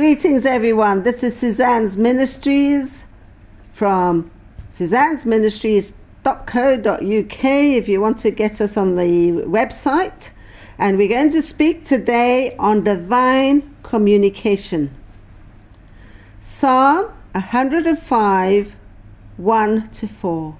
Greetings, everyone. This is Suzanne's Ministries from Suzanne's Ministries.co.uk if you want to get us on the website. And we're going to speak today on divine communication. Psalm 105 1 to 4.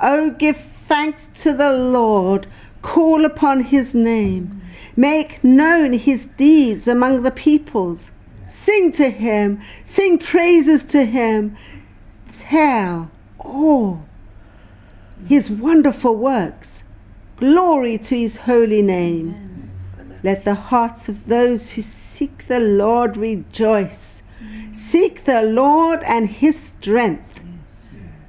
Oh, give thanks to the Lord, call upon his name, make known his deeds among the peoples. Sing to him, sing praises to him, tell all his wonderful works. Glory to his holy name. Let the hearts of those who seek the Lord rejoice. Seek the Lord and his strength.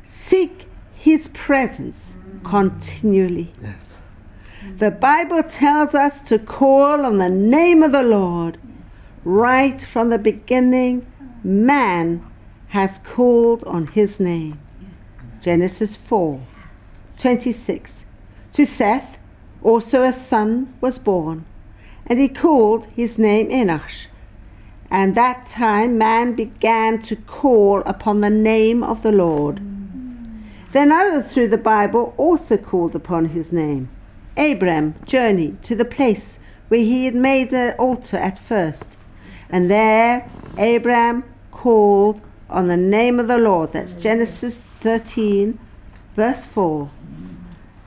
Seek his presence continually. Yes. The Bible tells us to call on the name of the Lord. Right from the beginning, man has called on his name. Genesis 4 26. To Seth also a son was born, and he called his name Enosh. And that time man began to call upon the name of the Lord. Then others through the Bible also called upon his name. Abram journeyed to the place where he had made an altar at first. And there Abram called on the name of the Lord. That's Genesis 13, verse 4.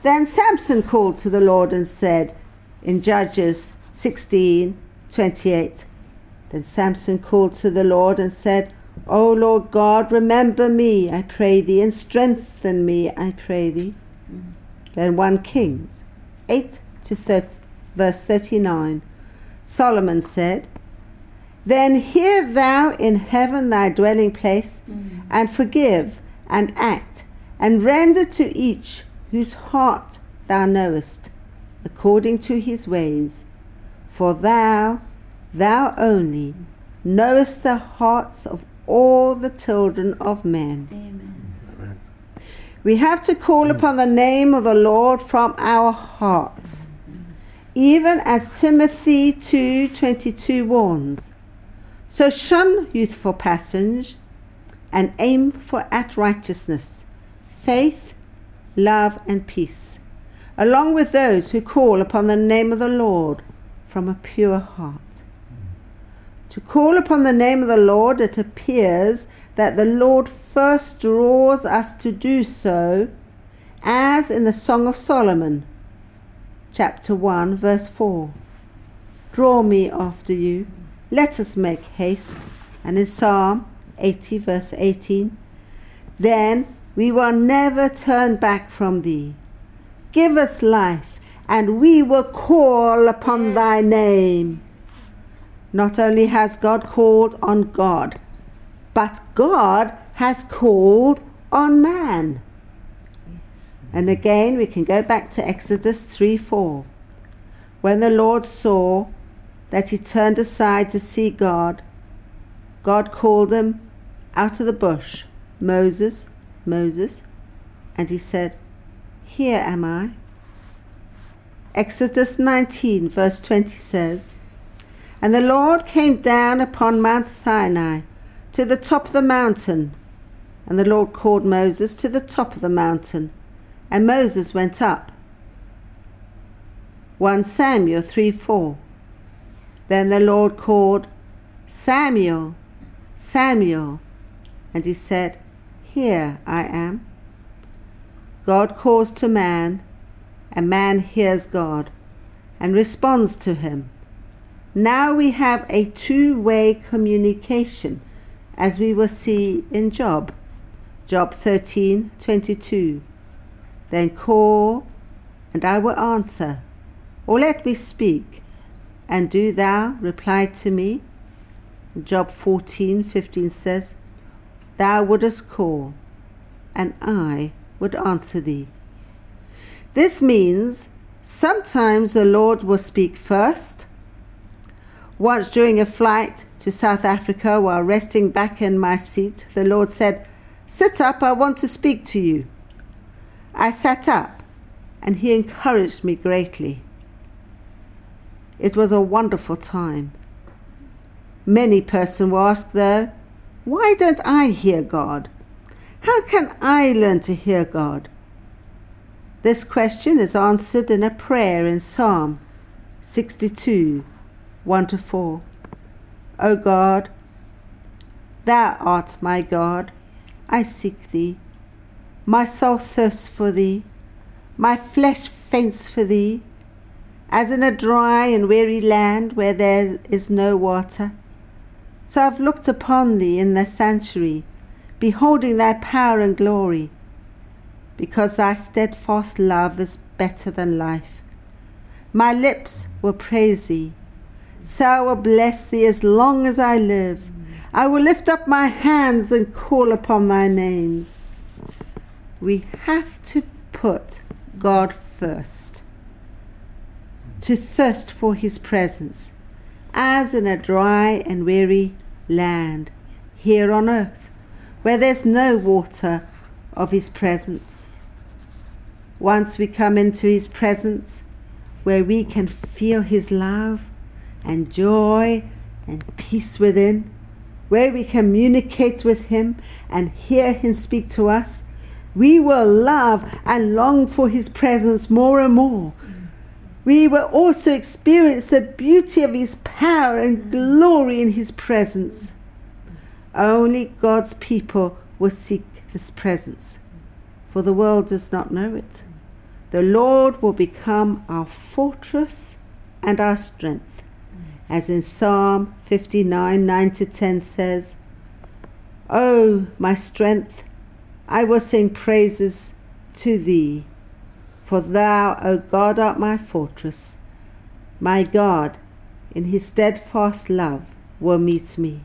Then Samson called to the Lord and said in Judges 16, 28. Then Samson called to the Lord and said, O Lord God, remember me, I pray thee, and strengthen me, I pray thee. Then 1 Kings 8 to 30, verse 39. Solomon said, Then hear thou in heaven thy dwelling place, mm. and forgive, and act, and render to each whose heart thou knowest, according to his ways. For thou, thou only, knowest the hearts of all the children of men. Amen. We have to call mm. upon the name of the Lord from our hearts. Mm. Even as Timothy 2:22 warns. So shun youthful passage and aim for at righteousness, faith, love and peace, along with those who call upon the name of the Lord from a pure heart. To call upon the name of the Lord, it appears that the Lord first draws us to do so, as in the Song of Solomon, chapter 1, verse 4. Draw me after you, let us make haste. And in Psalm 80, verse 18, then we will never turn back from thee. Give us life, and we will call upon thy name. Not only has God called on God, but God has called on man. And again, we can go back to Exodus 3 4. When the Lord saw that he turned aside to see God, God called him out of the bush, Moses, Moses, and he said, Here am I. Exodus 19, verse 20 says, And the Lord came down upon Mount Sinai to the top of the mountain. And the Lord called Moses to the top of the mountain, and Moses went up. 1 Samuel 3 4. Then the Lord called, Samuel, Samuel. And he said, Here I am. God calls to man, and man hears God and responds to him. Now we have a two way communication, as we will see in Job. Job 13 22. Then call, and I will answer, or let me speak, and do thou reply to me. Job 14 15 says, Thou wouldest call, and I would answer thee. This means sometimes the Lord will speak first. Once during a flight to South Africa while resting back in my seat, the Lord said, Sit up, I want to speak to you. I sat up, and He encouraged me greatly. It was a wonderful time. Many persons will ask, though, why don't I hear God? How can I learn to hear God? This question is answered in a prayer in Psalm 62 1 to 4. O God, Thou art my God, I seek Thee. My soul thirsts for Thee, my flesh faints for Thee, as in a dry and weary land where there is no water. So I've looked upon Thee in the sanctuary, beholding Thy power and glory, because Thy steadfast love is better than life. My lips will praise Thee so I will bless thee as long as I live. I will lift up my hands and call upon thy names. We have to put God first, to thirst for his presence, as in a dry and weary land here on earth, where there's no water of his presence. Once we come into his presence, where we can feel his love, and joy and peace within, where we communicate with Him and hear Him speak to us, we will love and long for His presence more and more. We will also experience the beauty of His power and glory in His presence. Only God's people will seek this presence, for the world does not know it. The Lord will become our fortress and our strength as in Psalm 59 9 to 10 says, O my strength, I will sing praises to thee, for thou, O God, art my fortress. My God, in his steadfast love, will meet me.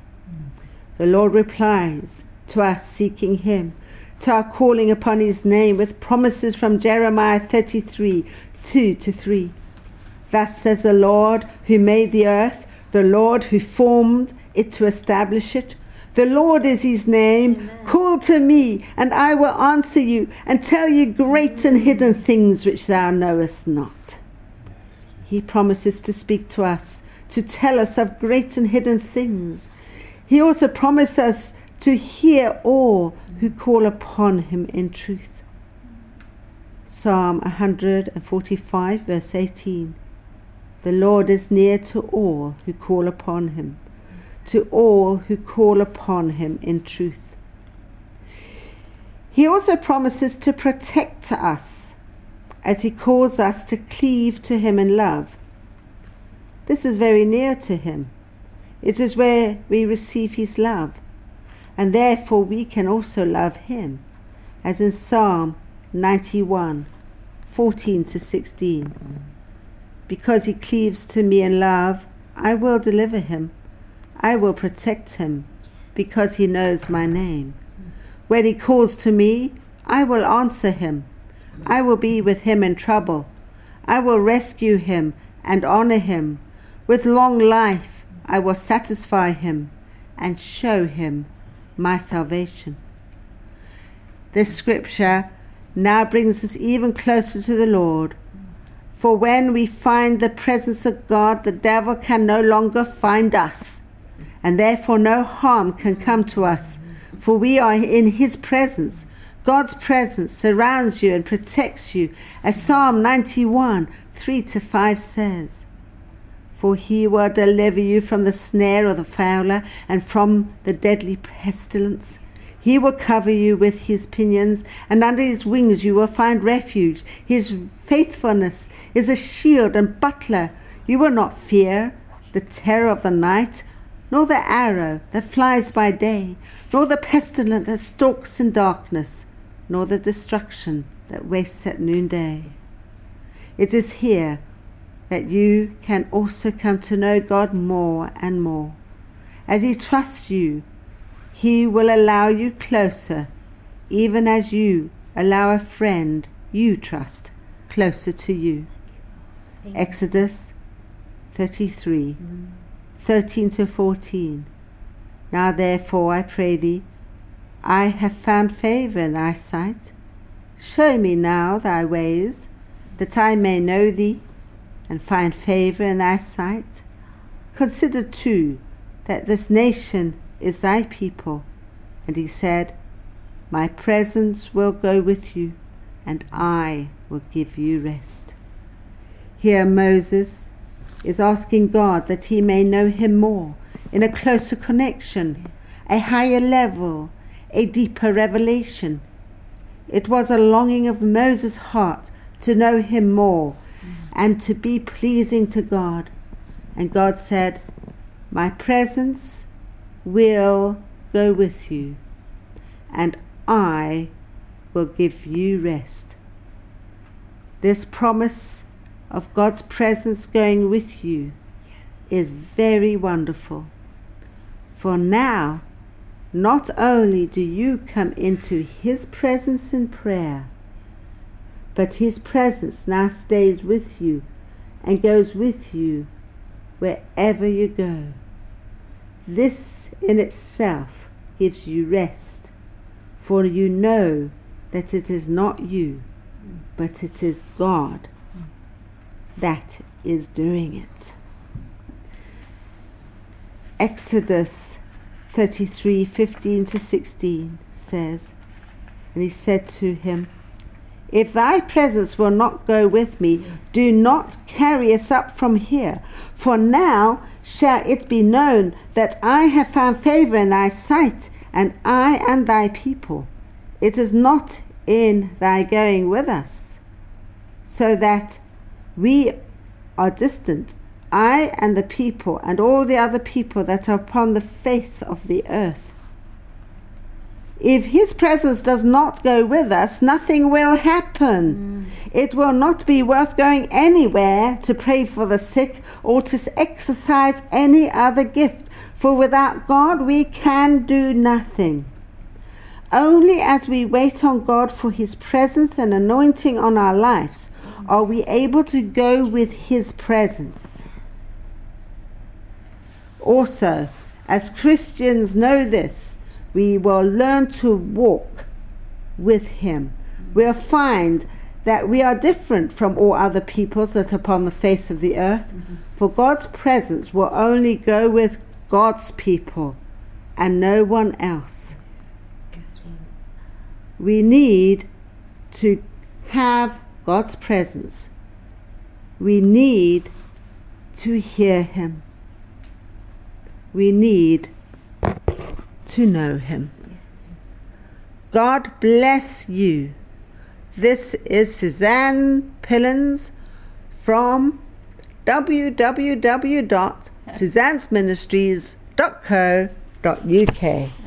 The Lord replies to our seeking him, to our calling upon his name with promises from Jeremiah 33 2 to 3. Thus says the Lord who made the earth, the Lord who formed it to establish it. The Lord is his name. Amen. Call to me, and I will answer you and tell you great and hidden things which thou knowest not. He promises to speak to us, to tell us of great and hidden things. He also promises us to hear all who call upon him in truth. Psalm 145, verse 18. The Lord is near to all who call upon him, to all who call upon him in truth. He also promises to protect us as he calls us to cleave to him in love. This is very near to him. It is where we receive his love, and therefore we can also love him, as in Psalm 91 14 to 16. Because he cleaves to me in love, I will deliver him. I will protect him, because he knows my name. When he calls to me, I will answer him. I will be with him in trouble. I will rescue him and honor him. With long life, I will satisfy him and show him my salvation. This scripture now brings us even closer to the Lord for when we find the presence of God, the devil can no longer find us, and therefore no harm can come to us, for we are in his presence. God's presence surrounds you and protects you, as Psalm 91 3 to 5 says. For he will deliver you from the snare of the fowler and from the deadly pestilence. He will cover you with his pinions, and under his wings you will find refuge. His faithfulness is a shield and buckler. You will not fear the terror of the night, nor the arrow that flies by day, nor the pestilence that stalks in darkness, nor the destruction that wastes at noonday. It is here that you can also come to know God more and more. As He trusts you he will allow you closer, even as you allow a friend you trust closer to you. Exodus 33 mm. 13 to 14. Now therefore I pray thee, I have found favour in thy sight. Show me now thy ways, that I may know thee and find favour in thy sight. Consider too that this nation is thy people. And he said, My presence will go with you, and I will give you rest. Here Moses is asking God that he may know him more, in a closer connection, a higher level, a deeper revelation. It was a longing of Moses' heart to know him more and to be pleasing to God. And God said, My presence will go with you, and I will give you rest. This promise of God's presence going with you is very wonderful. For now, not only do you come into His presence in prayer, but His presence now stays with you and goes with you wherever you go. This in itself gives you rest, for you know that it is not you, but it is God that is doing it. Exodus 33 15 to 16 says, And he said to him, If thy presence will not go with me, do not carry us up from here. For now shall it be known that I have found favor in thy sight, and I and thy people. It is not in thy going with us, so that we are distant I and the people and all the other people that are upon the face of the earth. If his presence does not go with us, nothing will happen. Mm. It will not be worth going anywhere to pray for the sick or to exercise any other gift, for without God we can do nothing. Only as we wait on God for his presence and anointing on our lives are we able to go with his presence. Also, as Christians know this, we will learn to walk with Him. We'll find that we are different from all other peoples that are upon the face of the earth, mm-hmm. for God's presence will only go with God's people and no one else. We need to have God's presence. We need to hear Him we need to know Him. God bless you. This is Suzanne Pillans from www.suzannesministries.co.uk.